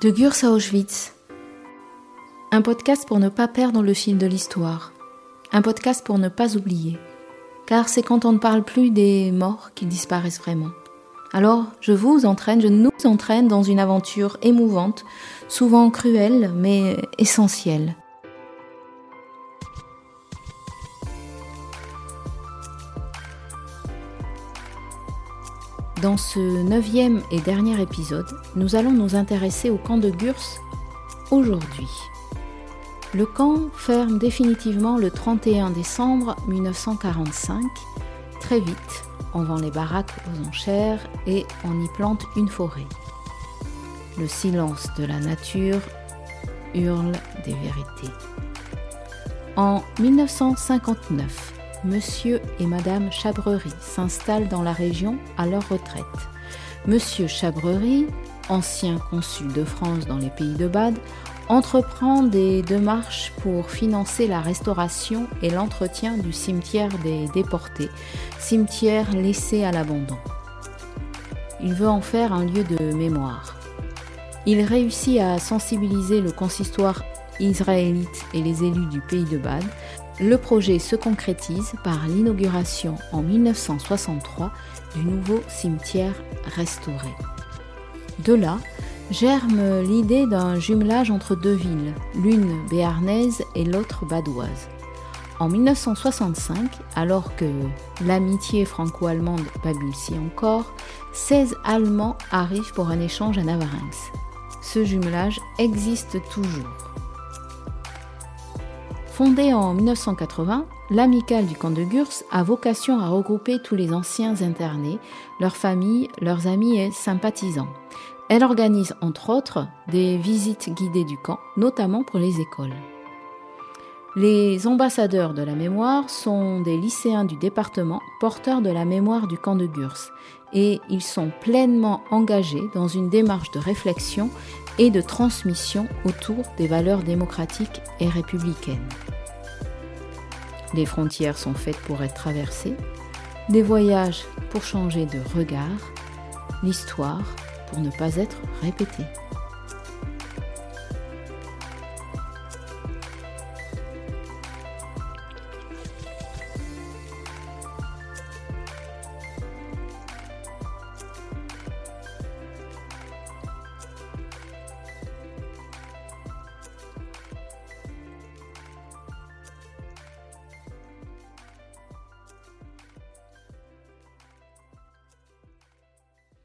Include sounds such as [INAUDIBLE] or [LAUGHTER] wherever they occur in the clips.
De Gurs à Auschwitz. Un podcast pour ne pas perdre le fil de l'histoire. Un podcast pour ne pas oublier. Car c'est quand on ne parle plus des morts qu'ils disparaissent vraiment. Alors, je vous entraîne, je nous entraîne dans une aventure émouvante, souvent cruelle, mais essentielle. Dans ce neuvième et dernier épisode, nous allons nous intéresser au camp de Gurs aujourd'hui. Le camp ferme définitivement le 31 décembre 1945. Très vite, on vend les baraques aux enchères et on y plante une forêt. Le silence de la nature hurle des vérités. En 1959, Monsieur et Madame Chabrerie s'installent dans la région à leur retraite. Monsieur Chabrerie, ancien consul de France dans les pays de Bade, entreprend des démarches pour financer la restauration et l'entretien du cimetière des déportés, cimetière laissé à l'abandon. Il veut en faire un lieu de mémoire. Il réussit à sensibiliser le consistoire israélite et les élus du pays de Bade le projet se concrétise par l'inauguration en 1963 du nouveau cimetière restauré. De là, germe l'idée d'un jumelage entre deux villes, l'une béarnaise et l'autre badoise. En 1965, alors que l'amitié franco-allemande balbutie encore, 16 Allemands arrivent pour un échange à Navarinx. Ce jumelage existe toujours. Fondée en 1980, l'Amicale du camp de Gurs a vocation à regrouper tous les anciens internés, leurs familles, leurs amis et sympathisants. Elle organise entre autres des visites guidées du camp, notamment pour les écoles. Les ambassadeurs de la mémoire sont des lycéens du département porteurs de la mémoire du camp de Gurs et ils sont pleinement engagés dans une démarche de réflexion et de transmission autour des valeurs démocratiques et républicaines. Les frontières sont faites pour être traversées, des voyages pour changer de regard, l'histoire pour ne pas être répétée.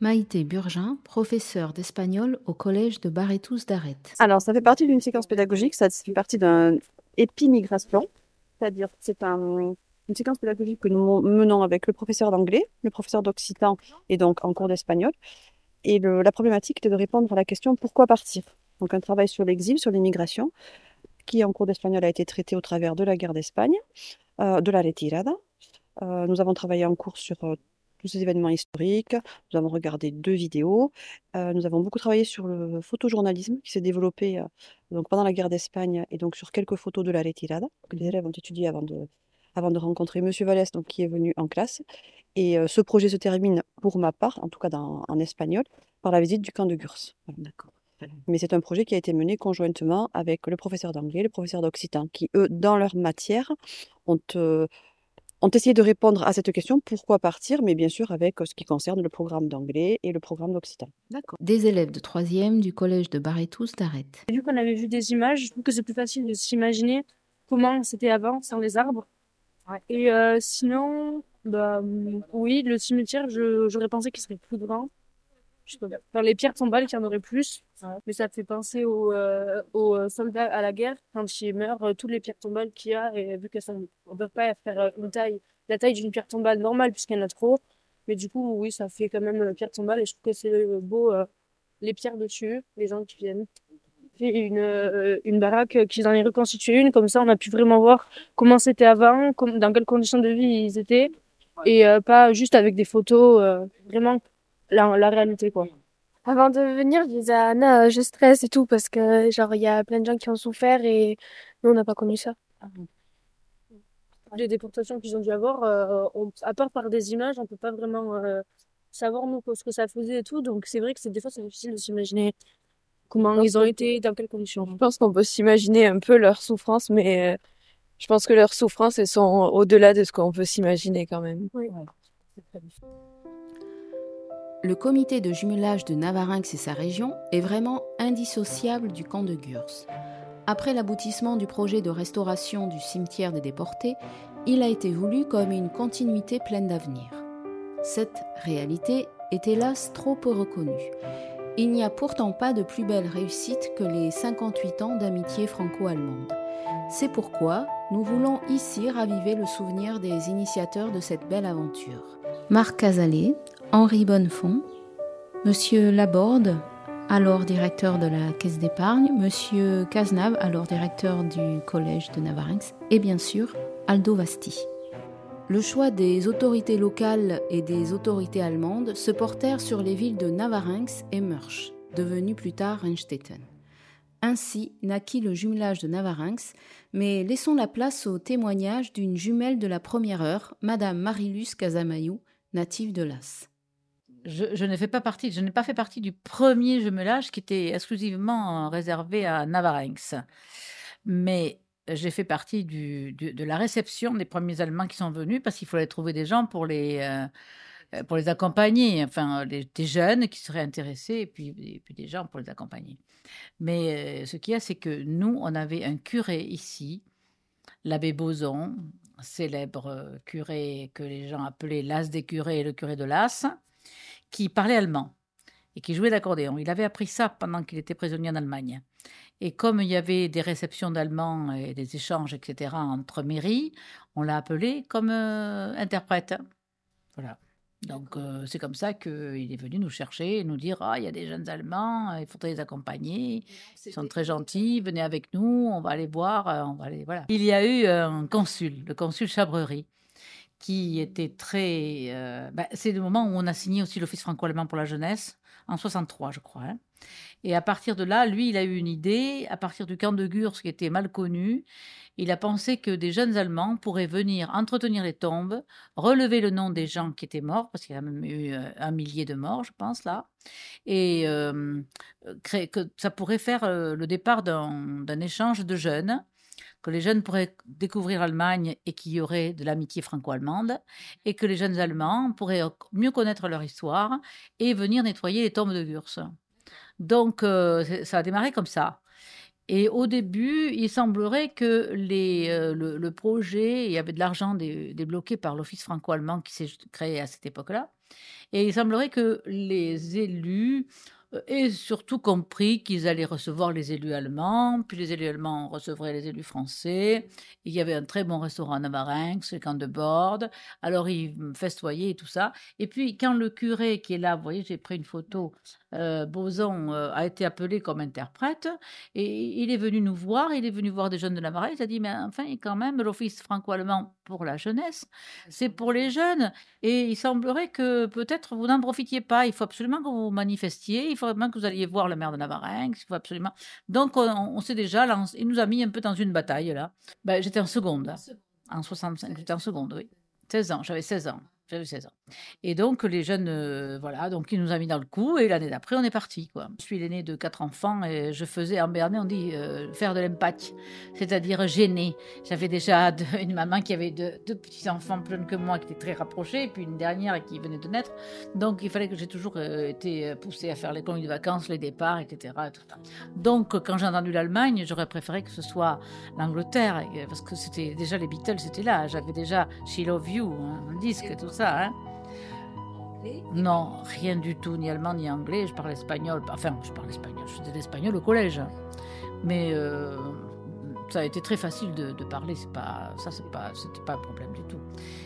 Maïté Burgin, professeure d'espagnol au collège de Barretous d'Arret. Alors, ça fait partie d'une séquence pédagogique, ça fait partie d'un épimigration, c'est-à-dire c'est un, une séquence pédagogique que nous menons avec le professeur d'anglais, le professeur d'occitan et donc en cours d'espagnol. Et la problématique est de répondre à la question pourquoi partir? Donc un travail sur l'exil, sur l'immigration, qui en cours d'espagnol a été traité au travers de la guerre d'Espagne, euh, de la retirada. Euh, nous avons travaillé en cours sur euh, tous ces événements historiques. Nous avons regardé deux vidéos. Euh, nous avons beaucoup travaillé sur le photojournalisme qui s'est développé euh, donc pendant la guerre d'Espagne et donc sur quelques photos de la retirada que les élèves ont étudié avant de, avant de rencontrer Monsieur Vallès, donc qui est venu en classe. Et euh, ce projet se termine, pour ma part, en tout cas en espagnol, par la visite du camp de Gurs. D'accord. Mais c'est un projet qui a été mené conjointement avec le professeur d'anglais, le professeur d'occitan, qui, eux, dans leur matière, ont ont essayé de répondre à cette question, pourquoi partir, mais bien sûr avec euh, ce qui concerne le programme d'anglais et le programme d'occitan. D'accord. Des élèves de 3e du collège de Barretous d'Arrête. Vu qu'on avait vu des images, je trouve que c'est plus facile de s'imaginer comment c'était avant, sans les arbres. Et euh, sinon, bah, oui, le cimetière, j'aurais pensé qu'il serait plus grand. Enfin, les pierres tombales, il y en aurait plus. Mais ça fait penser aux, euh, aux, soldats à la guerre, quand ils meurent, euh, toutes les pierres tombales qu'il y a, et vu que ça, on peut pas faire euh, une taille, la taille d'une pierre tombale normale, puisqu'il y en a trop. Mais du coup, oui, ça fait quand même une pierre tombale, et je trouve que c'est beau, les pierres dessus, les gens qui viennent. Fait une, une baraque qu'ils en aient reconstitué une, comme ça on a pu vraiment voir comment c'était avant, dans quelles conditions de vie ils étaient, et pas juste avec des photos, vraiment la, la réalité, quoi. Avant de venir, je disais à Anna, euh, je stresse et tout parce que, genre, il y a plein de gens qui ont souffert et nous, on n'a pas connu ça. Les déportations qu'ils ont dû avoir, euh, à part par des images, on peut pas vraiment euh, savoir nous ce que ça faisait et tout. Donc c'est vrai que c'est des fois c'est difficile de s'imaginer comment ils ont été, dans quelles conditions. Je pense qu'on peut s'imaginer un peu leur souffrance, mais euh, je pense que leurs souffrances, elles sont au-delà de ce qu'on peut s'imaginer quand même. Oui. Le comité de jumelage de Navarinx et sa région est vraiment indissociable du camp de Gurs. Après l'aboutissement du projet de restauration du cimetière des déportés, il a été voulu comme une continuité pleine d'avenir. Cette réalité est hélas trop peu reconnue. Il n'y a pourtant pas de plus belle réussite que les 58 ans d'amitié franco-allemande. C'est pourquoi nous voulons ici raviver le souvenir des initiateurs de cette belle aventure. Marc Casalet, Henri Bonnefond, Monsieur Laborde, alors directeur de la Caisse d'épargne, Monsieur Cazenave, alors directeur du Collège de Navarinx, et bien sûr Aldo Vasti. Le choix des autorités locales et des autorités allemandes se portèrent sur les villes de Navarinx et Mörsch, devenues plus tard Rennstetten. Ainsi naquit le jumelage de Navarinx, mais laissons la place au témoignage d'une jumelle de la première heure, Madame Marilus Casamayou, native de Las. Je, je ne fais pas partie, je n'ai pas fait partie du premier jumelage qui était exclusivement réservé à Navarinx. Mais j'ai fait partie de la réception des premiers Allemands qui sont venus parce qu'il fallait trouver des gens pour les, euh, accompagner, enfin les- des jeunes qui seraient intéressés et puis, et puis des gens pour les accompagner. Mais euh, ce qu'il y a, c'est que nous, on avait un curé ici, l'abbé Boson, célèbre euh, curé que les gens appelaient l'as des curés et le curé de l'as, qui parlait allemand et qui jouait d'accordéon. Il avait appris ça pendant qu'il était prisonnier en Allemagne. Et comme il y avait des réceptions d'Allemands et des échanges, etc., entre mairies, on l'a appelé comme euh, interprète. Voilà. Donc euh, c'est comme ça qu'il est venu nous chercher et nous dire Ah, il y a des jeunes Allemands, il faudrait les accompagner. Ils sont très gentils, venez avec nous, on va aller voir, euh, on va aller voilà. Il y a eu un consul, le consul Chabrerie, qui était très. euh, bah, c'est le moment où on a signé aussi l'Office franco-allemand pour la jeunesse en 63, je crois. hein. Et à partir de là, lui, il a eu une idée, à partir du camp de Gurs, qui était mal connu, il a pensé que des jeunes Allemands pourraient venir entretenir les tombes, relever le nom des gens qui étaient morts, parce qu'il y a même eu euh, un millier de morts, je pense, là, et euh, que ça pourrait faire le départ d'un échange de jeunes, que les jeunes pourraient découvrir l'Allemagne et qu'il y aurait de l'amitié franco-allemande, et que les jeunes Allemands pourraient mieux connaître leur histoire et venir nettoyer les tombes de Gurs. Donc, euh, ça a démarré comme ça. Et au début, il semblerait que les, euh, le, projet, il y avait de l'argent dé- débloqué par l'Office franco-allemand qui s'est créé à cette époque-là. Et il semblerait que les élus aient surtout compris qu'ils allaient recevoir les élus allemands, puis les élus allemands recevraient les élus français. Il y avait un très bon restaurant à Navarinx, le camp de Borde. Alors, ils festoyaient et tout ça. Et puis, quand le curé qui est là, vous voyez, j'ai pris une photo, euh, Boson euh, a été appelé comme interprète. Et il est venu nous voir, il est venu voir des jeunes de la Marelle, il a dit, mais enfin, quand même, l'Office franco-allemand pour la jeunesse, c'est pour les jeunes. Et il semblerait que peut-être vous n'en profitiez pas. Il faut absolument que vous manifestiez, il faut vraiment que vous alliez voir le maire de Navarinx, il faut absolument... Donc, on, on s'est déjà lancé, il nous a mis un peu dans une bataille, là. Ben, j'étais en seconde, en 65, j'étais en seconde, oui. 16 ans, j'avais 16 ans. J'avais 16 ans. Et donc, les jeunes, euh, voilà, donc il nous a mis dans le coup. Et l'année d'après, on est parti, quoi. Je suis l'aîné de quatre enfants et je faisais, en Béarnais, on dit euh, faire de l'empathie, c'est-à-dire gêner. J'avais déjà [LAUGHS] une maman qui avait deux, deux petits-enfants plus jeunes que moi, qui étaient très rapprochés, et puis une dernière qui venait de naître. Donc, il fallait que j'ai toujours euh, été poussée à faire les colonies de vacances, les départs, etc. Donc, quand j'ai entendu l'Allemagne, j'aurais préféré que ce soit l'Angleterre, et- parce que c'était déjà les Beatles, c'était là. J'avais déjà She Love You, hein, un disque, tout ça. Hein. Non, rien du tout, ni allemand ni anglais. Je parle espagnol. Enfin, je parle espagnol. Je faisais l'espagnol au collège. Mais euh, ça a été très facile de, de parler. C'est pas, ça, c'est pas, c'était pas un problème du tout.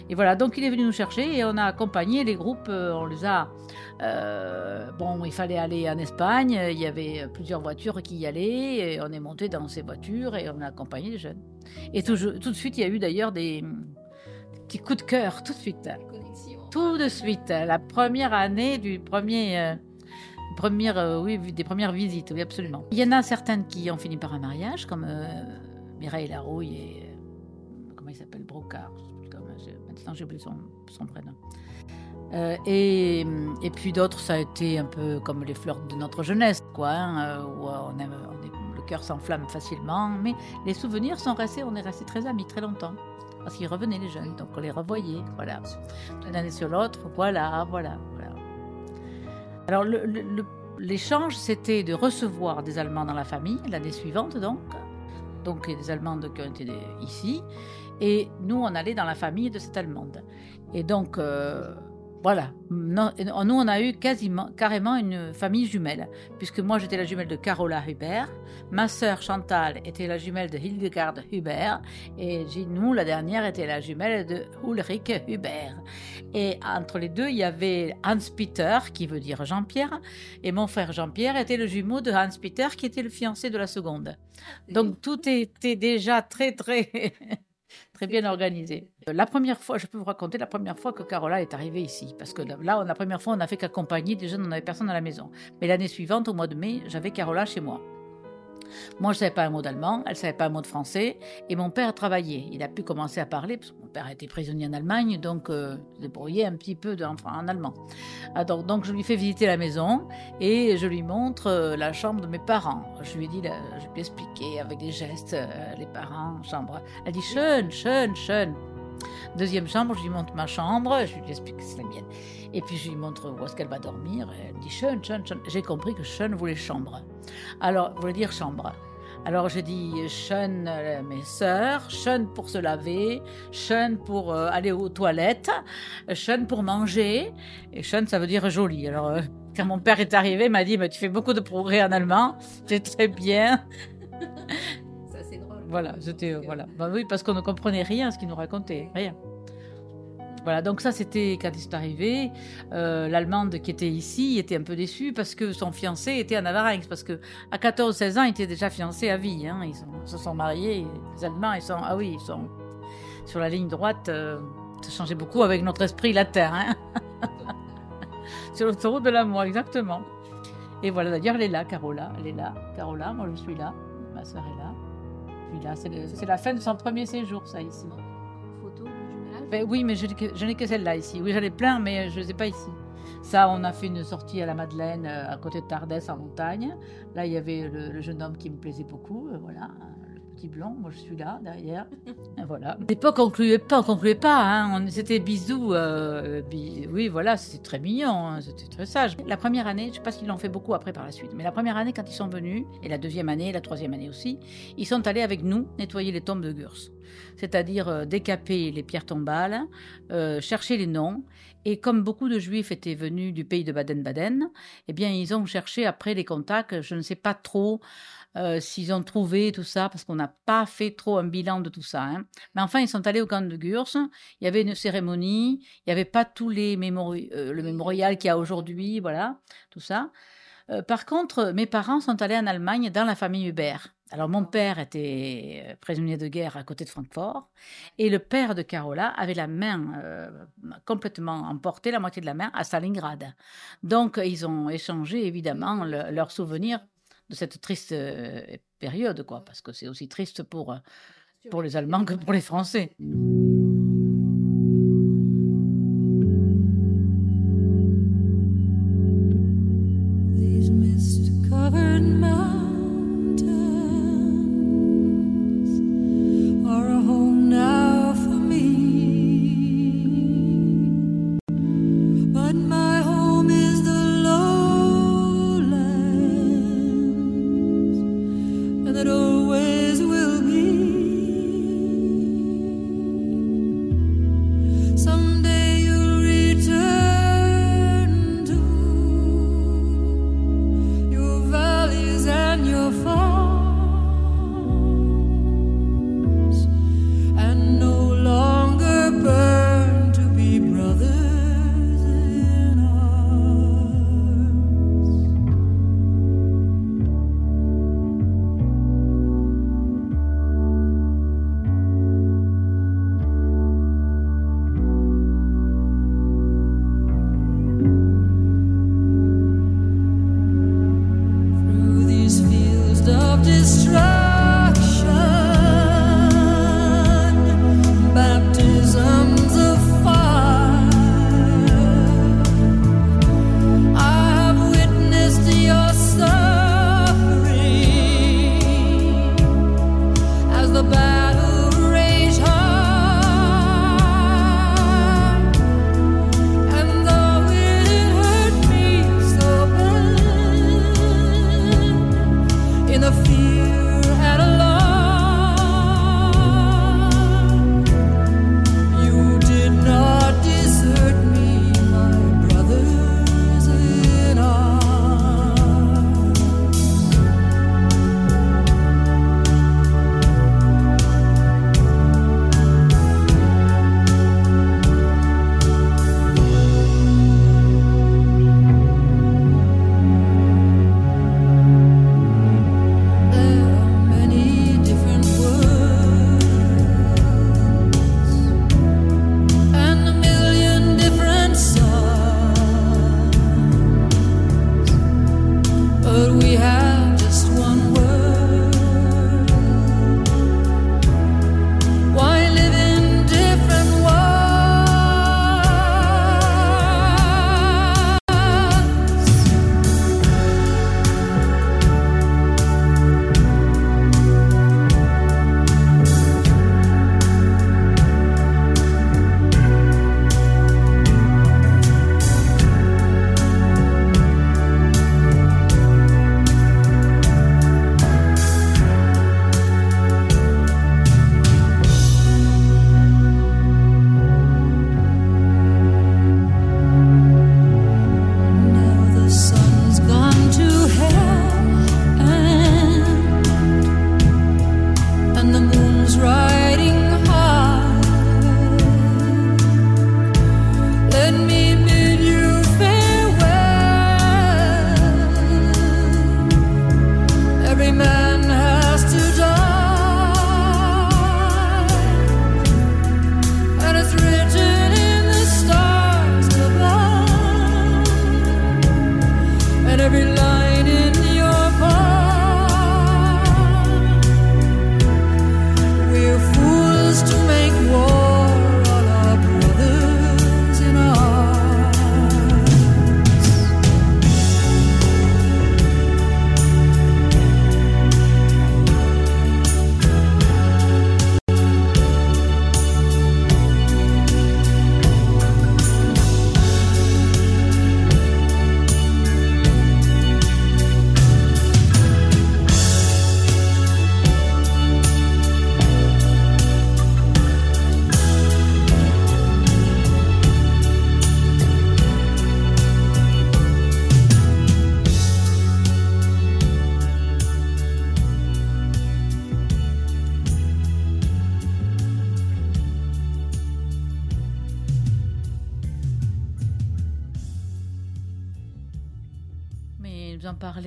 Et voilà, donc il est venu nous chercher et on a accompagné les groupes. euh, on les a. euh, bon, il fallait aller en Espagne. Il y avait plusieurs voitures qui y allaient. Et on est monté dans ces voitures et on a accompagné les jeunes. Et tout, tout de suite, il y a eu d'ailleurs des, des petits coups de cœur, tout de suite. Tout de suite, la première année du premier, euh, première, euh, oui, des premières visites, oui, absolument. Il y en a certaines qui ont fini par un mariage, comme euh, Mireille Larouille et comment il s'appelle Brocard. Maintenant, j'ai oublié son, prénom. Et, puis d'autres, ça a été un peu comme les fleurs de notre jeunesse, quoi, hein, où on aime, le cœur s'enflamme facilement. Mais les souvenirs sont restés, on est restés très amis très longtemps. Parce qu'ils revenaient les jeunes, donc on les revoyait, voilà. D'une année sur l'autre, voilà, voilà, voilà. Alors l'échange, c'était de recevoir des Allemands dans la famille l'année suivante, donc. Donc des Allemandes qui ont été ici. Et nous, on allait dans la famille de cette Allemande. Et donc, euh, voilà. Non- nous, on a eu quasiment, carrément une famille jumelle, puisque moi, j'étais la jumelle de Carola Hubert, ma sœur Chantal était la jumelle de Hildegard Hubert, et nous, la dernière, était la jumelle de Ulrich Hubert. Et entre les deux, il y avait Hans-Peter, qui veut dire Jean-Pierre, et mon frère Jean-Pierre était le jumeau de Hans-Peter, qui était le fiancé de la seconde. Donc, tout était déjà très, très... [LAUGHS] Très bien organisé. La première fois, je peux vous raconter la première fois que Carola est arrivée ici. Parce que là, la première fois, on n'a fait qu'accompagner. Déjà, on n'avait personne à la maison. Mais l'année suivante, au mois de mai, j'avais Carola chez moi. Moi, je ne savais pas un mot d'allemand, elle ne savait pas un mot de français, et mon père travaillait. Il a pu commencer à parler, parce que père était prisonnier en Allemagne, donc euh, débrouillait un petit peu en, allemand. Ah, donc, je lui fais visiter la maison, et je lui montre euh, la chambre de mes parents. Je lui ai je lui ai expliqué avec des gestes, euh, les parents, chambre. Elle dit, schön, schön, schön. Deuxième chambre, je lui montre ma chambre, je lui explique que c'est la mienne. Et puis je lui montre où est-ce qu'elle va dormir. Elle me dit schön, schön, schön. J'ai compris que schön voulait chambre. Alors, voulait dire chambre. Alors j'ai dit schön euh, mes sœurs, schön pour se laver, schön pour euh, aller aux toilettes, schön pour manger, et schön ça veut dire joli. Alors euh, quand mon père est arrivé, il m'a dit mais tu fais beaucoup de progrès en allemand, [LAUGHS] c'est très bien. Ça, c'est drôle. Voilà, c'était voilà. Bah oui, parce qu'on ne comprenait rien à ce qu'il nous racontait, rien. Voilà, donc ça c'était quand il est arrivé. Euh, L'Allemande qui était ici était un peu déçue parce que son fiancé était à Navarinx, parce que à 14-16 ans, il était déjà fiancé à vie. hein. Ils sont- se sont mariés. Les Allemands, ils sont ah oui, ils sont sur la ligne droite. euh, ça changeait beaucoup avec notre esprit latin. hein. [LAUGHS] sur l'autoroute de l'amour, exactement. Et voilà, d'ailleurs, elle est là, Carola, elle est là, Carola, moi je suis là, ma soeur est là. Puis là, c'est la fin de son premier séjour, ça, ici. Ben oui, mais je n'ai que, celle-là ici. Oui, j'en ai plein, mais je ne les ai pas ici. Ça, on a fait une sortie à la Madeleine, euh, à côté de Tardès, en montagne. Là, il y avait le, jeune homme qui me plaisait beaucoup. euh, voilà, petit blond. Moi, je suis là, derrière. [LAUGHS] Voilà. L'époque, on concluait pas, on concluait pas. Hein. C'était bisous. euh, bi- oui, voilà, c'était très mignon. hein, C'était très sage. La première année, je ne sais pas s'ils l'ont fait beaucoup après par la suite, mais la première année, quand ils sont venus, et la deuxième année, la troisième année aussi, ils sont allés avec nous nettoyer les tombes de Gurs. C'est-à-dire euh, décaper les pierres tombales, euh, chercher les noms. Et comme beaucoup de juifs étaient venus du pays de Baden-Baden, eh bien, ils ont cherché après les contacts. Je ne sais pas trop euh, s'ils ont trouvé tout ça, parce qu'on n'a pas fait trop un bilan de tout ça. hein. Mais enfin, ils sont allés au camp de Gurs. Il y avait une cérémonie. Il n'y avait pas tous les euh, le mémorial qu'il y a aujourd'hui, voilà, tout ça. Euh, par contre, mes parents sont allés en Allemagne dans la famille Hubert. Alors, mon père était prisonnier de guerre à côté de Francfort, et le père de Carola avait la main complètement emportée, la moitié de la main, à Stalingrad. Donc, ils ont échangé évidemment le- leurs souvenirs de cette triste euh, période, quoi, parce que c'est aussi triste pour, euh, pour les Allemands que pour les Français.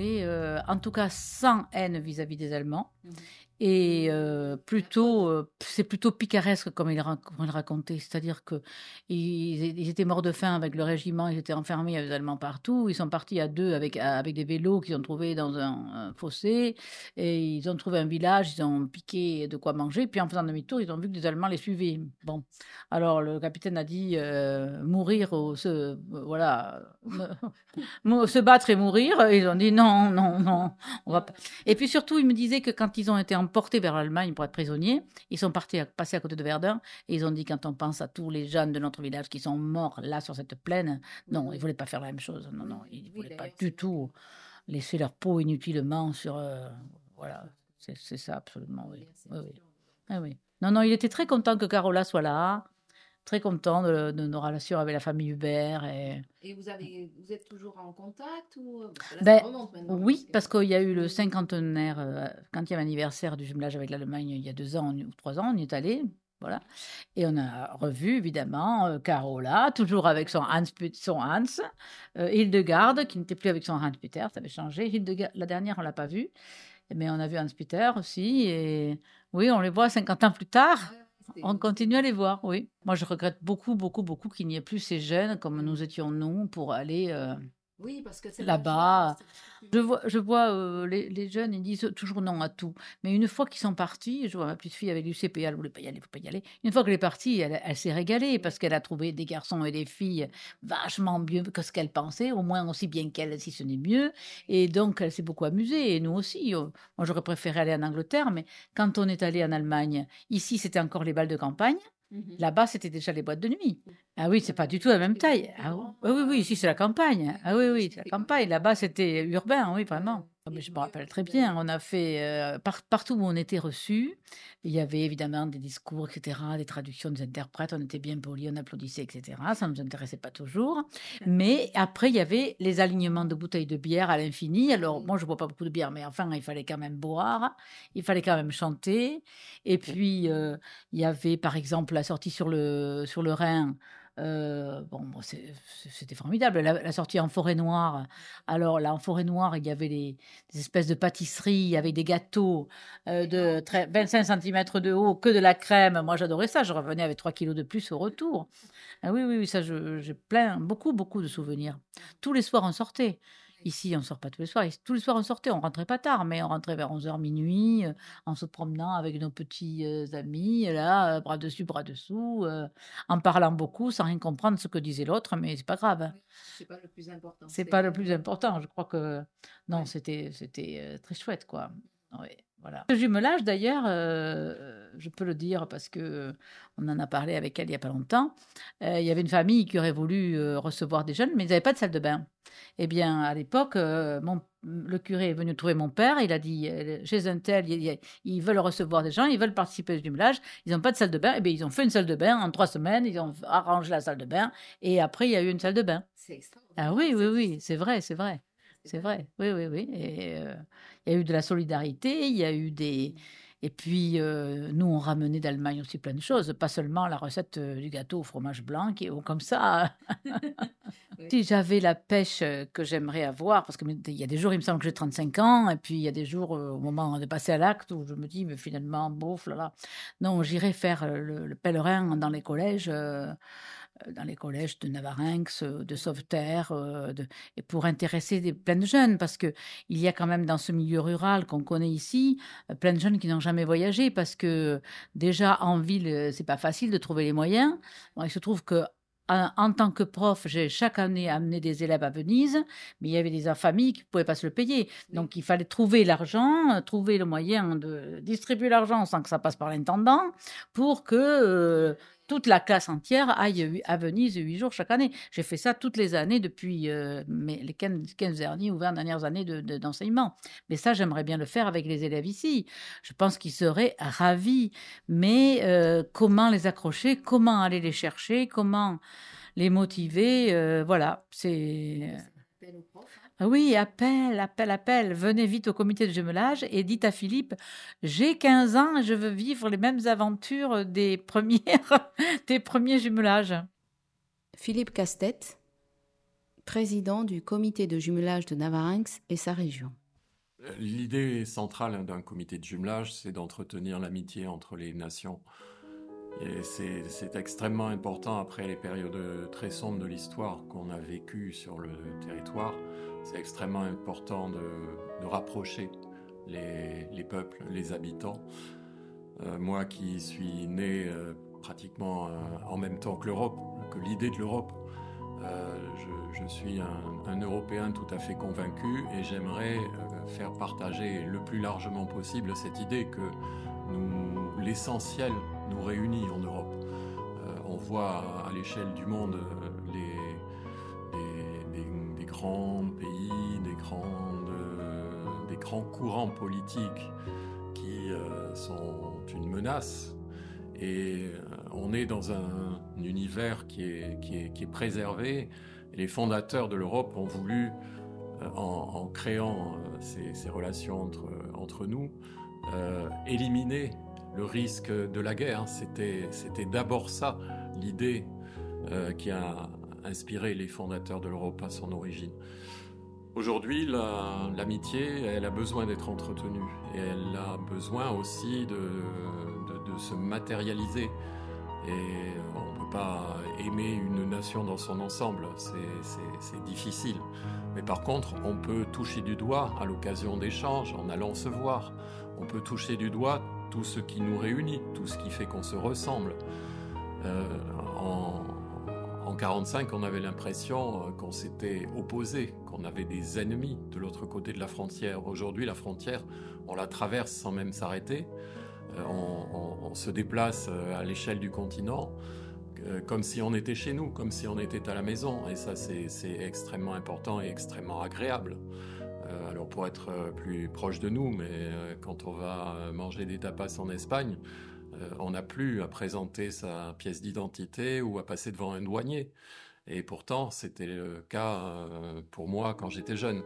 Euh, en tout cas sans haine vis-à-vis des Allemands. Et euh, plutôt, euh, c'est plutôt picaresque comme il, rac- il racontait. C'est-à-dire que ils, ils étaient morts de faim avec le régiment, ils étaient enfermés, avait des Allemands partout. Ils sont partis à deux avec, avec des vélos qu'ils ont trouvés dans un, fossé. Et ils ont trouvé un village, ils ont piqué de quoi manger. Puis en faisant demi-tour, ils ont vu que des Allemands les suivaient. Bon, alors le capitaine a dit euh, mourir ou se, voilà, [LAUGHS] se battre et mourir. Ils ont dit non, non, non, on va. Et puis surtout, il me disait que quand ils ont été emportés vers l'Allemagne pour être prisonniers, ils sont partis à, passés à côté de Verdun et ils ont dit quand on pense à tous les jeunes de notre village qui sont morts là sur cette plaine, non, ils voulaient pas faire la même chose. Non, non, ils voulaient pas du tout laisser leur peau inutilement sur. euh, voilà, c'est c'est ça absolument, oui. Oui, oui. Ah oui. Non, non, il était très content que Carola soit là, très content de, de nos relations avec la famille Hubert. Et... Et vous, avez, vous êtes toujours en contact ou... là, Ben, ça remonte maintenant, Oui, parce qu'il y a eu le cinquantenaire, euh, anniversaire du jumelage avec l'Allemagne il y a deux ans ou trois ans, on y est allé. Voilà. Et on a revu, évidemment, euh, Carola, toujours avec son Hans, son Hans euh, Hildegarde, qui n'était plus avec son Hans Peter, ça avait changé. Hildegarde, la dernière, on l'a pas vue, mais on a vu Hans Peter aussi. Et oui, on les voit 50 ans plus tard. On continue à les voir, oui. Moi, je regrette beaucoup, beaucoup, beaucoup qu'il n'y ait plus ces jeunes comme nous étions nous pour aller. euh, Oui, parce que c'est Là-bas, c'est- Je vois, je vois euh, les, les jeunes, ils disent toujours non à tout. Mais une fois qu'ils sont partis, je vois ma petite fille avec du CPA, elle voulait pas y aller, faut pas y aller. Une fois qu'elle est partie, elle, elle s'est régalée parce qu'elle a trouvé des garçons et des filles vachement mieux que ce qu'elle pensait, au moins aussi bien qu'elle, si ce n'est mieux. Et donc, elle s'est beaucoup amusée, et nous aussi. Euh, Moi, j'aurais préféré aller en Angleterre, mais quand on est allé en Allemagne, ici, c'était encore les balles de campagne. Mhm. Là-bas, c'était déjà les boîtes de nuit. Ah oui, c'est pas du tout la même taille. Ah oui, oui, oui, oui, ici c'est la campagne. Ah oui, oui, c'est la campagne. Là-bas, c'était urbain, oui, vraiment. Ah, je me rappelle très bien. On a fait euh, par- partout où on était reçus. Il y avait évidemment des discours, etc., des traductions des interprètes. On était bien polis, on applaudissait, etc. Ça ne nous intéressait pas toujours. Mais après, il y avait les alignements de bouteilles de bière à l'infini. Alors, moi, je bois pas beaucoup de bière, mais enfin, il fallait quand même boire. Il fallait quand même chanter. Et puis, euh, il y avait, par exemple, la sortie sur le, sur le Rhin. Euh, bon, c'était formidable. La, sortie en forêt noire. Alors là, en forêt noire, il y avait des, espèces de pâtisseries avec des gâteaux euh, de très- 25 cm de haut, que de la crème. Moi, j'adorais ça. Je revenais avec 3 kilos de plus au retour. Ah oui, oui, oui, ça, j'ai plein, beaucoup, beaucoup de souvenirs. Tous les soirs, on sortait. Ici, on sort pas tous les soirs. Tous les soirs, on sortait. On rentrait pas tard, mais on rentrait vers 11h minuit, euh, en se promenant avec nos petits euh, amis, là, euh, bras dessus, bras dessous, en parlant beaucoup, sans rien comprendre ce que disait l'autre, mais c'est pas grave. C'est pas le plus important. C'est pas le plus important. Je crois que non, c'était c'était très chouette, quoi. Oui, voilà. Le jumelage, d'ailleurs, euh, je peux le dire parce que on en a parlé avec elle il y a pas longtemps. Euh, il y avait une famille qui aurait voulu euh, recevoir des jeunes, mais ils n'avaient pas de salle de bain. Eh bien, à l'époque, euh, mon- le curé est venu trouver mon père. Il a dit euh, chez un tel, ils veulent recevoir des gens, ils veulent participer au jumelage. Ils n'ont pas de salle de bain. Eh bien, ils ont fait une salle de bain en trois semaines. Ils ont arrangé la salle de bain et après, il y a eu une salle de bain. C'est extraordinaire. Ah oui, oui, oui, c'est vrai, c'est vrai. C'est vrai, oui, oui, oui. Et euh, il y a eu de la solidarité, il y a eu des... Et puis, euh, nous, on ramenait d'Allemagne aussi plein de choses, pas seulement la recette euh, du gâteau au fromage blanc, qui est comme ça. [LAUGHS] Si j'avais la pêche euh, que j'aimerais avoir, parce qu'il y a des jours, il me semble que j'ai 35 ans, et puis il y a des jours, euh, au moment de passer à l'acte, où je me dis, mais finalement, bouf, là, là. Non, j'irai faire le, le pèlerin dans les collèges, euh, dans les collèges de Navarinx, euh, de Sauveterre, euh, de- et pour intéresser des, plein de jeunes, parce que il y a quand même dans ce milieu rural qu'on connaît ici, euh, plein de jeunes qui n'ont jamais voyagé, parce que déjà en ville, euh, c'est pas facile de trouver les moyens. Bon, il se trouve que en, en tant que prof, j'ai chaque année amené des élèves à Venise, mais il y avait des familles qui ne pouvaient pas se le payer. Donc il fallait trouver l'argent, euh, trouver le moyen de distribuer l'argent sans que ça passe par l'intendant pour que euh, toute la classe entière aille à Venise huit jours chaque année. J'ai fait ça toutes les années depuis euh, les 15, 15 dernières ou 20 dernières années de- de- d'enseignement. mais ça, j'aimerais bien le faire avec les élèves ici. Je pense qu'ils seraient ravis. Mais euh, comment les accrocher? Comment aller les chercher? Comment les motiver? Euh, Voilà, c'est... Ah Oui, appel, appel, appel. Venez vite au comité de jumelage et dites à Philippe, j'ai 15 ans et je veux vivre les mêmes aventures des, premières, [LAUGHS] des premiers jumelages. Philippe Castet, président du comité de jumelage de Navarinx et sa région. L'idée centrale d'un comité de jumelage, c'est d'entretenir l'amitié entre les nations. Et c'est extrêmement important après les périodes très sombres de l'histoire qu'on a vécues sur le territoire. C'est extrêmement important de, rapprocher les, les, peuples, les habitants. Euh, moi qui suis né euh, pratiquement euh, en même temps que l'Europe, que l'idée de l'Europe, je, suis un, un, Européen tout à fait convaincu et j'aimerais faire partager le plus largement possible cette idée que l'essentiel nous réunit en Europe. On voit à l'échelle du monde grands pays, des, des grands courants politiques qui sont une menace et on est dans un, univers qui est, qui est, qui est préservé. Les fondateurs de l'Europe ont voulu, en, en créant ces, relations entre, entre nous, euh, éliminer le risque de la guerre. C'était, d'abord ça l'idée euh, qui a inspiré les fondateurs de l'Europe à son origine. Aujourd'hui, l'amitié, la, elle a besoin d'être entretenue et elle a besoin aussi de, se matérialiser. Et on ne peut pas aimer une nation dans son ensemble, c'est difficile. Mais par contre, on peut toucher du doigt à l'occasion d'échanges, en allant se voir. On peut toucher du doigt tout ce qui nous réunit, tout ce qui fait qu'on se ressemble. Euh, en 45, on avait l'impression qu'on s'était opposé, qu'on avait des ennemis de l'autre côté de la frontière. Aujourd'hui, la frontière, on la traverse sans même s'arrêter. Euh, on, on, se déplace euh, à l'échelle du continent euh, comme si on était chez nous, comme si on était à la maison. Et ça, c'est extrêmement important et extrêmement agréable. Euh, alors pour être plus proche de nous, mais euh, quand on va manger des tapas en Espagne, euh, on n'a plus à présenter sa pièce d'identité ou à passer devant un douanier. Et pourtant, c'était le cas euh, pour moi quand j'étais jeune.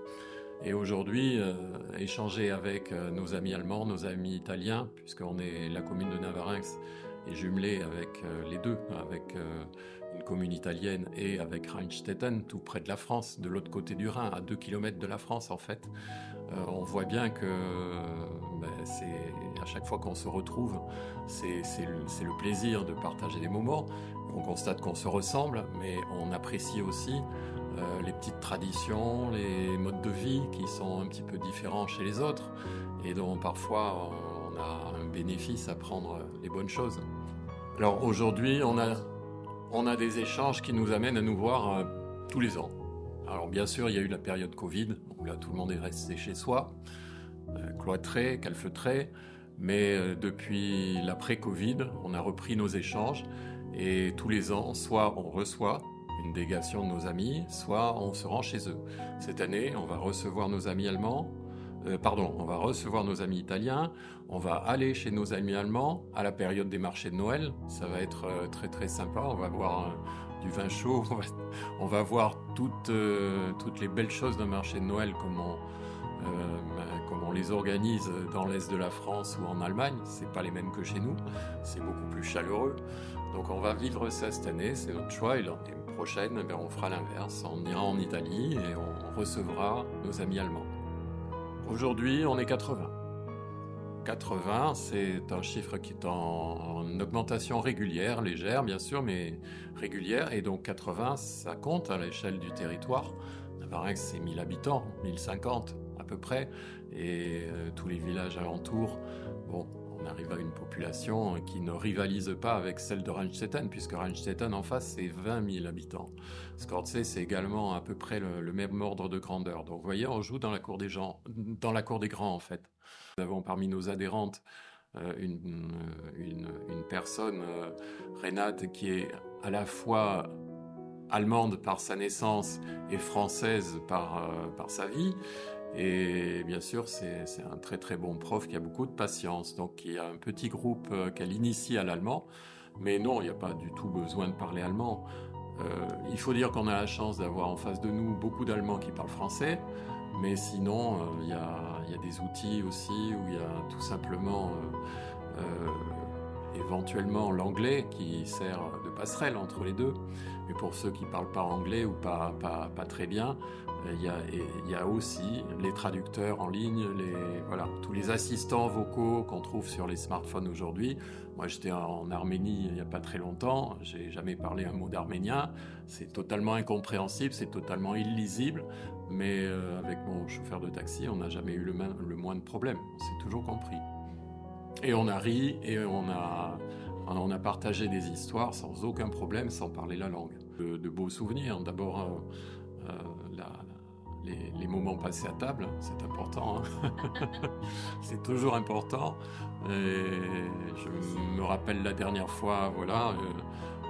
Et aujourd'hui, euh, échanger avec nos amis allemands, nos amis italiens, puisqu'on est la commune de Navarinx, est jumelée avec les deux, avec une commune italienne et avec Rheinstetten, tout près de la France, de l'autre côté du Rhin, à deux kilomètres de la France en fait. Euh, on voit bien que ben, c'est à chaque fois qu'on se retrouve, c'est le, plaisir de partager des moments. On constate qu'on se ressemble, mais on apprécie aussi euh, les petites traditions, les modes de vie qui sont un petit peu différents chez les autres et dont parfois on a un bénéfice à prendre les bonnes choses. Alors aujourd'hui, on a on a des échanges qui nous amènent à nous voir euh, tous les ans. Alors bien sûr, il y a eu la période Covid, où là tout le monde est resté chez soi, euh, cloîtré, calfeutré, mais euh, depuis l'après-Covid, on a repris nos échanges, et tous les ans, soit on reçoit une délégation de nos amis, soit on se rend chez eux. Cette année, on va recevoir nos amis allemands, euh, pardon, on va recevoir nos amis italiens, on va aller chez nos amis allemands à la période des marchés de Noël. Ça va être euh, très très sympa. On va boire euh, du vin chaud, [LAUGHS] on va, voir toutes, euh, toutes les belles choses d'un marché de Noël, comme on, ben, on les organise dans l'est de la France ou en Allemagne. C'est pas les mêmes que chez nous. C'est beaucoup plus chaleureux. Donc on va vivre ça cette année, c'est notre choix. Et l'année prochaine, ben, on fera l'inverse. On ira en Italie et on recevra nos amis allemands. Aujourd'hui, on est 80. 80, c'est un chiffre qui est en, en, augmentation régulière, légère bien sûr, mais régulière. Et donc 80, ça compte à l'échelle du territoire. Navarinx, c'est 1000 habitants, 1050 à peu près. Et euh, tous les villages alentours, bon, on arrive à une population qui ne rivalise pas avec celle de Rheinstetten, puisque Rheinstetten en face, c'est 20 000 habitants. Scorze, c'est également à peu près le, même ordre de grandeur. Donc, vous voyez, on joue dans la cour des grands, en fait. Nous avons parmi nos adhérentes euh, une, personne, euh, Renate, qui est à la fois allemande par sa naissance et française par, euh, sa vie. Et bien sûr, c'est un très très bon prof qui a beaucoup de patience. Donc il y a un petit groupe qu'elle initie à l'allemand. Mais non, il n'y a pas du tout besoin de parler allemand. Il faut dire qu'on a la chance d'avoir en face de nous beaucoup d'Allemands qui parlent français. Mais sinon, euh, il, y a, des outils aussi où il y a tout simplement euh, éventuellement l'anglais qui sert de passerelle entre les deux. Mais pour ceux qui parlent pas anglais ou pas, pas, très bien, il y, a, il y a aussi les traducteurs en ligne, les, voilà, tous les assistants vocaux qu'on trouve sur les smartphones aujourd'hui. Moi, j'étais en Arménie il n'y a pas très longtemps, j'ai jamais parlé un mot d'arménien. C'est totalement incompréhensible, c'est totalement illisible, mais euh, avec mon chauffeur de taxi, on n'a jamais eu le, le moins de problème. On s'est toujours compris. Et on a ri et on a, partagé des histoires sans aucun problème, sans parler la langue. De, beaux souvenirs. D'abord, euh, euh, les, moments passés à table, c'est important. Hein [LAUGHS] c'est toujours important. Je me rappelle la dernière fois, voilà,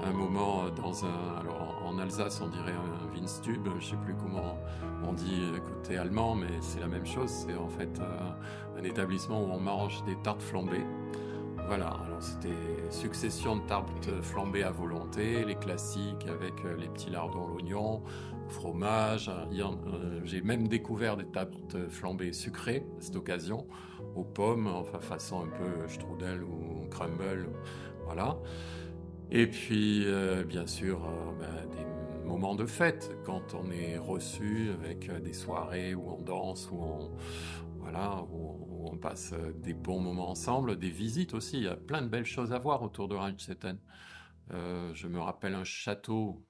un moment dans un, alors en, Alsace on dirait un Winstube, je sais plus comment on dit côté allemand, mais c'est la même chose. C'est en fait euh, un établissement où on mange des tartes flambées. Voilà, alors c'était succession de tartes flambées à volonté, les classiques avec euh, les petits lardons, l'oignon, fromage. Euh, J'ai même découvert des tartes flambées sucrées à cette occasion, aux pommes, enfin façon un peu strudel ou crumble, voilà. Et puis, euh, bien sûr, euh, ben, des moments de fête quand on est reçu avec des soirées où on danse, où on voilà, où, passe des bons moments ensemble, des visites aussi. Il y a plein de belles choses à voir autour de Rheinstetten. Euh, je me rappelle un château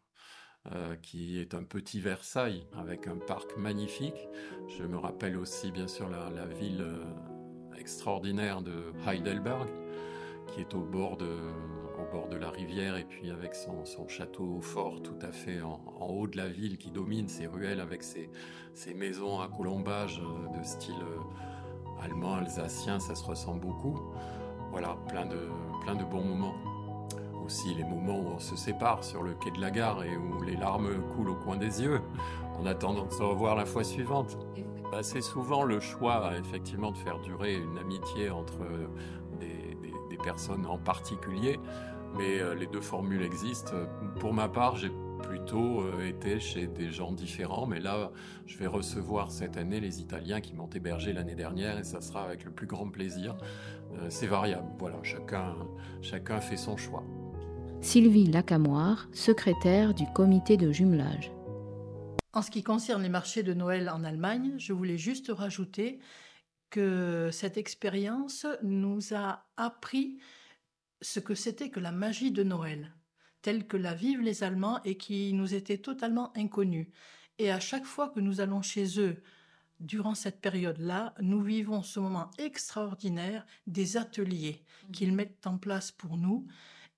euh, qui est un petit Versailles avec un parc magnifique. Je me rappelle aussi bien sûr la, ville euh, extraordinaire de Heidelberg qui est au bord de, au bord de la rivière et puis avec son, son château fort tout à fait en, en, haut de la ville qui domine ses ruelles avec ses, ses maisons à colombage de style allemand, alsacien, ça se ressent beaucoup. Voilà, plein de, plein de bons moments. Aussi les moments où on se sépare sur le quai de la gare et où les larmes coulent au coin des yeux en attendant de se revoir la fois suivante. Bah, c'est souvent le choix effectivement de faire durer une amitié entre personnes en particulier, mais euh, les deux formules existent. Pour ma part, j'ai plutôt euh, été chez des gens différents, mais là, je vais recevoir cette année les Italiens qui m'ont hébergé l'année dernière et ça sera avec le plus grand plaisir. Euh, c'est variable, voilà, chacun, chacun fait son choix. Sylvie Lacamoire, secrétaire du comité de jumelage. En ce qui concerne les marchés de Noël en Allemagne, je voulais juste rajouter que cette expérience nous a appris ce que c'était que la magie de Noël, telle que la vivent les Allemands et qui nous était totalement inconnue. Et à chaque fois que nous allons chez eux, durant cette période-là, nous vivons ce moment extraordinaire des ateliers qu'ils mettent en place pour nous.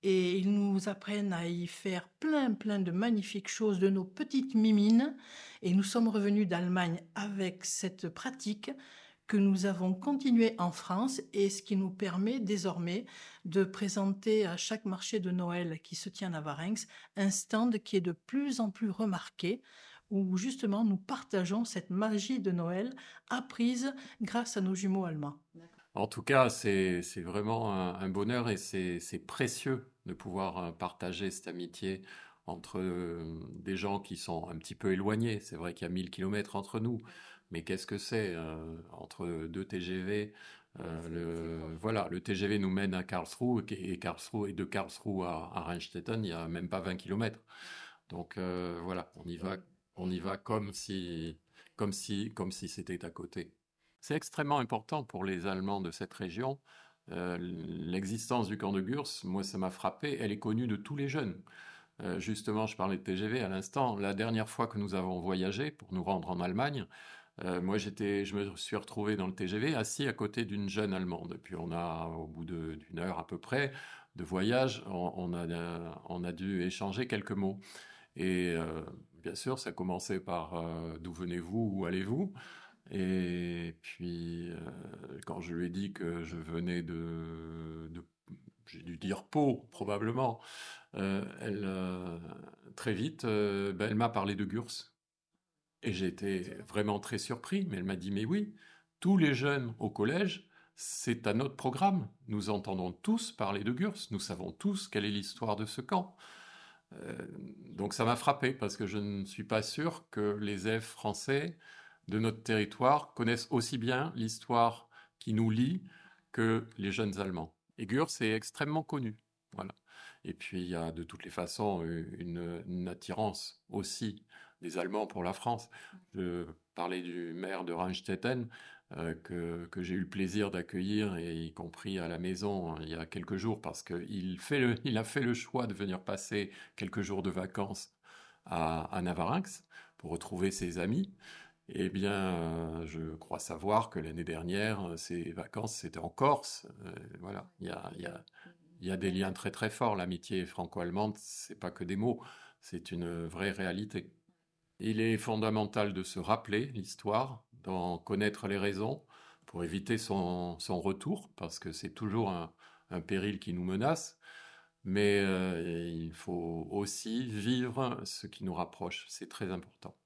Et ils nous apprennent à y faire plein plein de magnifiques choses de nos petites mimines. Et nous sommes revenus d'Allemagne avec cette pratique que nous avons continué en France et ce qui nous permet désormais de présenter à chaque marché de Noël qui se tient à Varenx un stand qui est de plus en plus remarqué où justement nous partageons cette magie de Noël apprise grâce à nos jumeaux allemands. En tout cas, c'est vraiment un, un, bonheur et c'est précieux de pouvoir partager cette amitié entre euh, des gens qui sont un petit peu éloignés. C'est vrai qu'il y a 1000 kilomètres entre nous, mais qu'est-ce que c'est euh, entre deux TGV euh, le, voilà, le TGV nous mène à Karlsruhe et, Karlsruhe, et de Karlsruhe à, à Rheinstetten, il n'y a même pas 20 kilomètres. Donc euh, voilà, on y va, on y va comme si, comme si, comme si c'était à côté. C'est extrêmement important pour les Allemands de cette région. L'existence du camp de Gurs, moi ça m'a frappé, elle est connue de tous les jeunes. Euh, justement, je parlais de TGV à l'instant. La dernière fois que nous avons voyagé pour nous rendre en Allemagne, euh, moi, j'étais, je me suis retrouvé dans le TGV assis à côté d'une jeune Allemande. Puis on a, au bout d'une heure à peu près de voyage, on, a, on a dû échanger quelques mots. Et euh, bien sûr, ça commençait par d'où venez-vous, où allez-vous? Et puis, quand je lui ai dit que je venais de j'ai dû dire Pau, probablement, euh, elle, très vite, ben, elle m'a parlé de Gurs. Et j'ai été vraiment très surpris, mais elle m'a dit, mais oui, tous les jeunes au collège, c'est à notre programme. Nous entendons tous parler de Gurs, nous savons tous quelle est l'histoire de ce camp. Euh, donc ça m'a frappé parce que je ne suis pas sûr que les élèves français de notre territoire connaissent aussi bien l'histoire qui nous lie que les jeunes Allemands. Et Gurs est extrêmement connu. Voilà. Et puis il y a de toutes les façons une, une attirance aussi des Allemands pour la France. Je parlais du maire de Rheinstetten, euh, que, que j'ai eu le plaisir d'accueillir, et y compris à la maison hein, il y a quelques jours, parce qu'il il a fait le choix de venir passer quelques jours de vacances à, à Navarinx pour retrouver ses amis. Eh bien, je crois savoir que l'année dernière, ses vacances, c'était en Corse. Euh, voilà, il y a, des liens très très forts. L'amitié franco-allemande, c'est pas que des mots, c'est une vraie réalité. Il est fondamental de se rappeler l'histoire, d'en connaître les raisons pour éviter son, retour, parce que c'est toujours un, un, péril qui nous menace. Mais euh, il faut aussi vivre ce qui nous rapproche, c'est très important.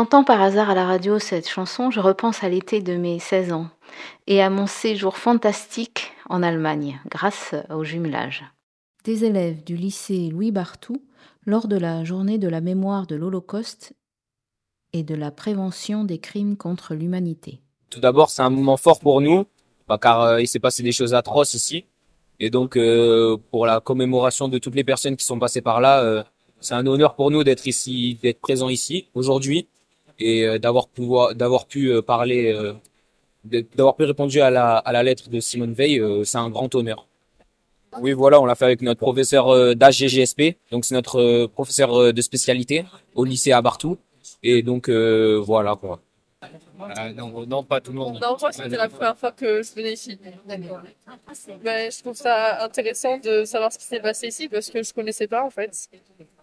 J'entends par hasard à la radio cette chanson, je repense à l'été de mes 16 ans et à mon séjour fantastique en Allemagne grâce au jumelage. Des élèves du lycée Louis Barthou, lors de la journée de la mémoire de l'Holocauste, et de la prévention des crimes contre l'humanité. Tout d'abord, c'est un moment fort pour nous, bah, car euh, il s'est passé des choses atroces ici. Et donc, euh, pour la commémoration de toutes les personnes qui sont passées par là, euh, c'est un honneur pour nous d'être ici, d'être présent ici aujourd'hui et euh, d'avoir pouvoir, d'avoir pu euh, parler, euh, d'avoir pu répondre à la, à la lettre de Simone Veil. c'est un grand honneur. Oui, voilà, on l'a fait avec notre professeur d'HGGSP. Donc, c'est notre professeur de spécialité au lycée à Bartou. Et donc, euh, voilà quoi. Euh, non, non, pas tout le monde. Non, moi, c'était la première fois que je venais ici. Mais je trouve ça intéressant de savoir ce qui s'est passé ici parce que je connaissais pas en fait.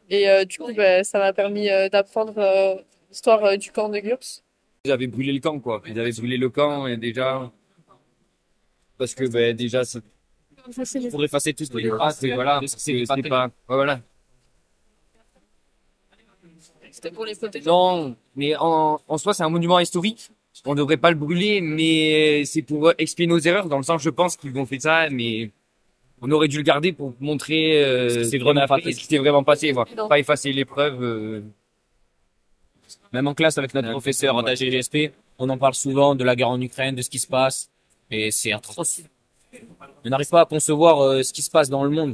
Et euh, du coup, ben, ça m'a permis euh, d'apprendre euh, l'histoire euh, du camp de Gurs. Ils avaient brûlé le camp, quoi. Ils avaient brûlé le camp et déjà. Parce que ben, déjà, c'est. Pour effacer tout ce qui est traces, voilà. C'est pas. Ouais, voilà. C'était pour les protéger. Non, mais en, en soi, c'est un monument historique. On ne devrait pas le brûler, mais c'est pour expier nos erreurs, dans le sens, je pense qu'ils ont fait ça, mais on aurait dû le garder pour montrer euh, ce qui s'est vraiment, passé, ce qui s'est vraiment passé, voilà. pas effacer les preuves. Euh... Même en classe avec notre professeur d'AGGSP, on en parle souvent de la guerre en Ukraine, de ce qui se passe, et c'est atroce. On n'arrive pas à concevoir euh, ce qui se passe dans le monde.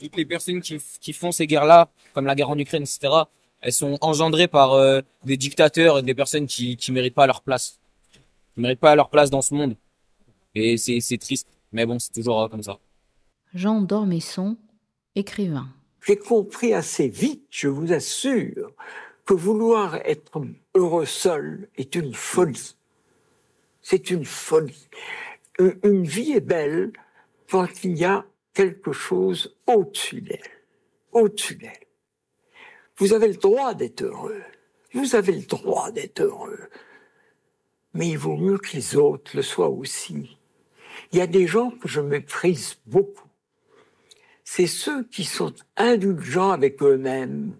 Toutes les personnes qui, qui font ces guerres-là, comme la guerre en Ukraine, etc., elles sont engendrées par euh, des dictateurs et des personnes qui qui méritent pas leur place. Qui méritent pas leur place dans ce monde. Et c'est c'est triste, mais bon, c'est toujours euh, comme ça. Jean Dormesson, écrivain. J'ai compris assez vite, je vous assure, que vouloir être heureux seul est une folie. C'est une folie. Une vie est belle quand il y a quelque chose au-dessus d'elle. Au-dessus d'elle. Vous avez le droit d'être heureux. Vous avez le droit d'être heureux. Mais il vaut mieux que les autres le soient aussi. Il y a des gens que je méprise beaucoup. C'est ceux qui sont indulgents avec eux-mêmes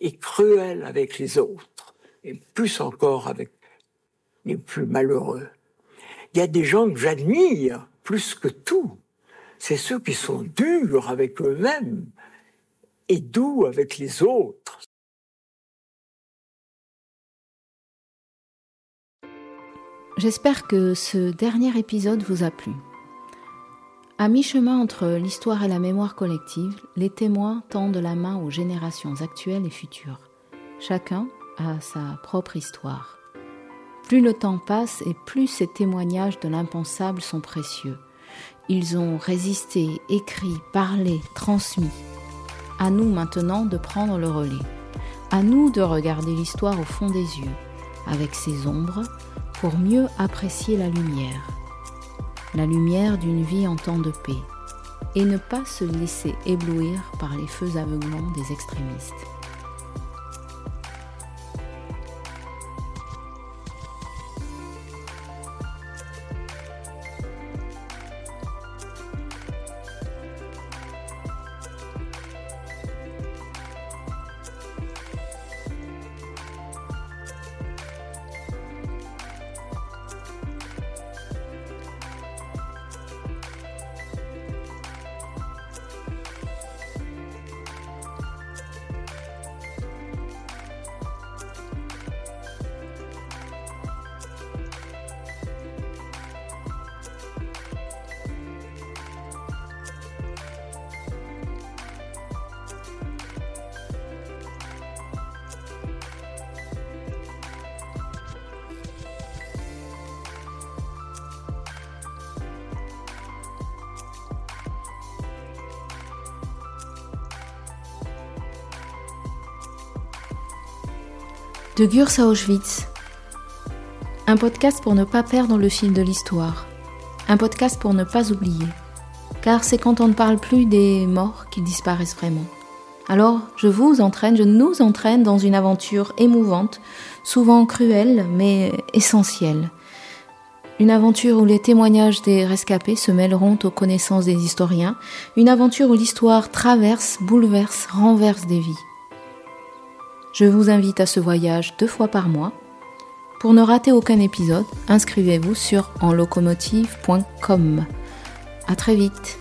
et cruels avec les autres, et plus encore avec les plus malheureux. Il y a des gens que j'admire plus que tout. C'est ceux qui sont durs avec eux-mêmes et doux avec les autres. J'espère que ce dernier épisode vous a plu. À mi-chemin entre l'histoire et la mémoire collective, les témoins tendent la main aux générations actuelles et futures. Chacun a sa propre histoire. Plus le temps passe et plus ces témoignages de l'impensable sont précieux. Ils ont résisté, écrit, parlé, transmis. À nous maintenant de prendre le relais. À nous de regarder l'histoire au fond des yeux, avec ses ombres, pour mieux apprécier la lumière. La lumière d'une vie en temps de paix. et ne pas se laisser éblouir par les feux aveuglants des extrémistes. Gurs à Auschwitz. Un podcast pour ne pas perdre le fil de l'histoire. Un podcast pour ne pas oublier. Car c'est quand on ne parle plus des morts qu'ils disparaissent vraiment. Alors, je vous entraîne, je nous entraîne dans une aventure émouvante, souvent cruelle, mais essentielle. Une aventure où les témoignages des rescapés se mêleront aux connaissances des historiens. Une aventure où l'histoire traverse, bouleverse, renverse des vies. Je vous invite à ce voyage deux fois par mois. Pour ne rater aucun épisode, inscrivez-vous sur enlocomotive.com. À très vite.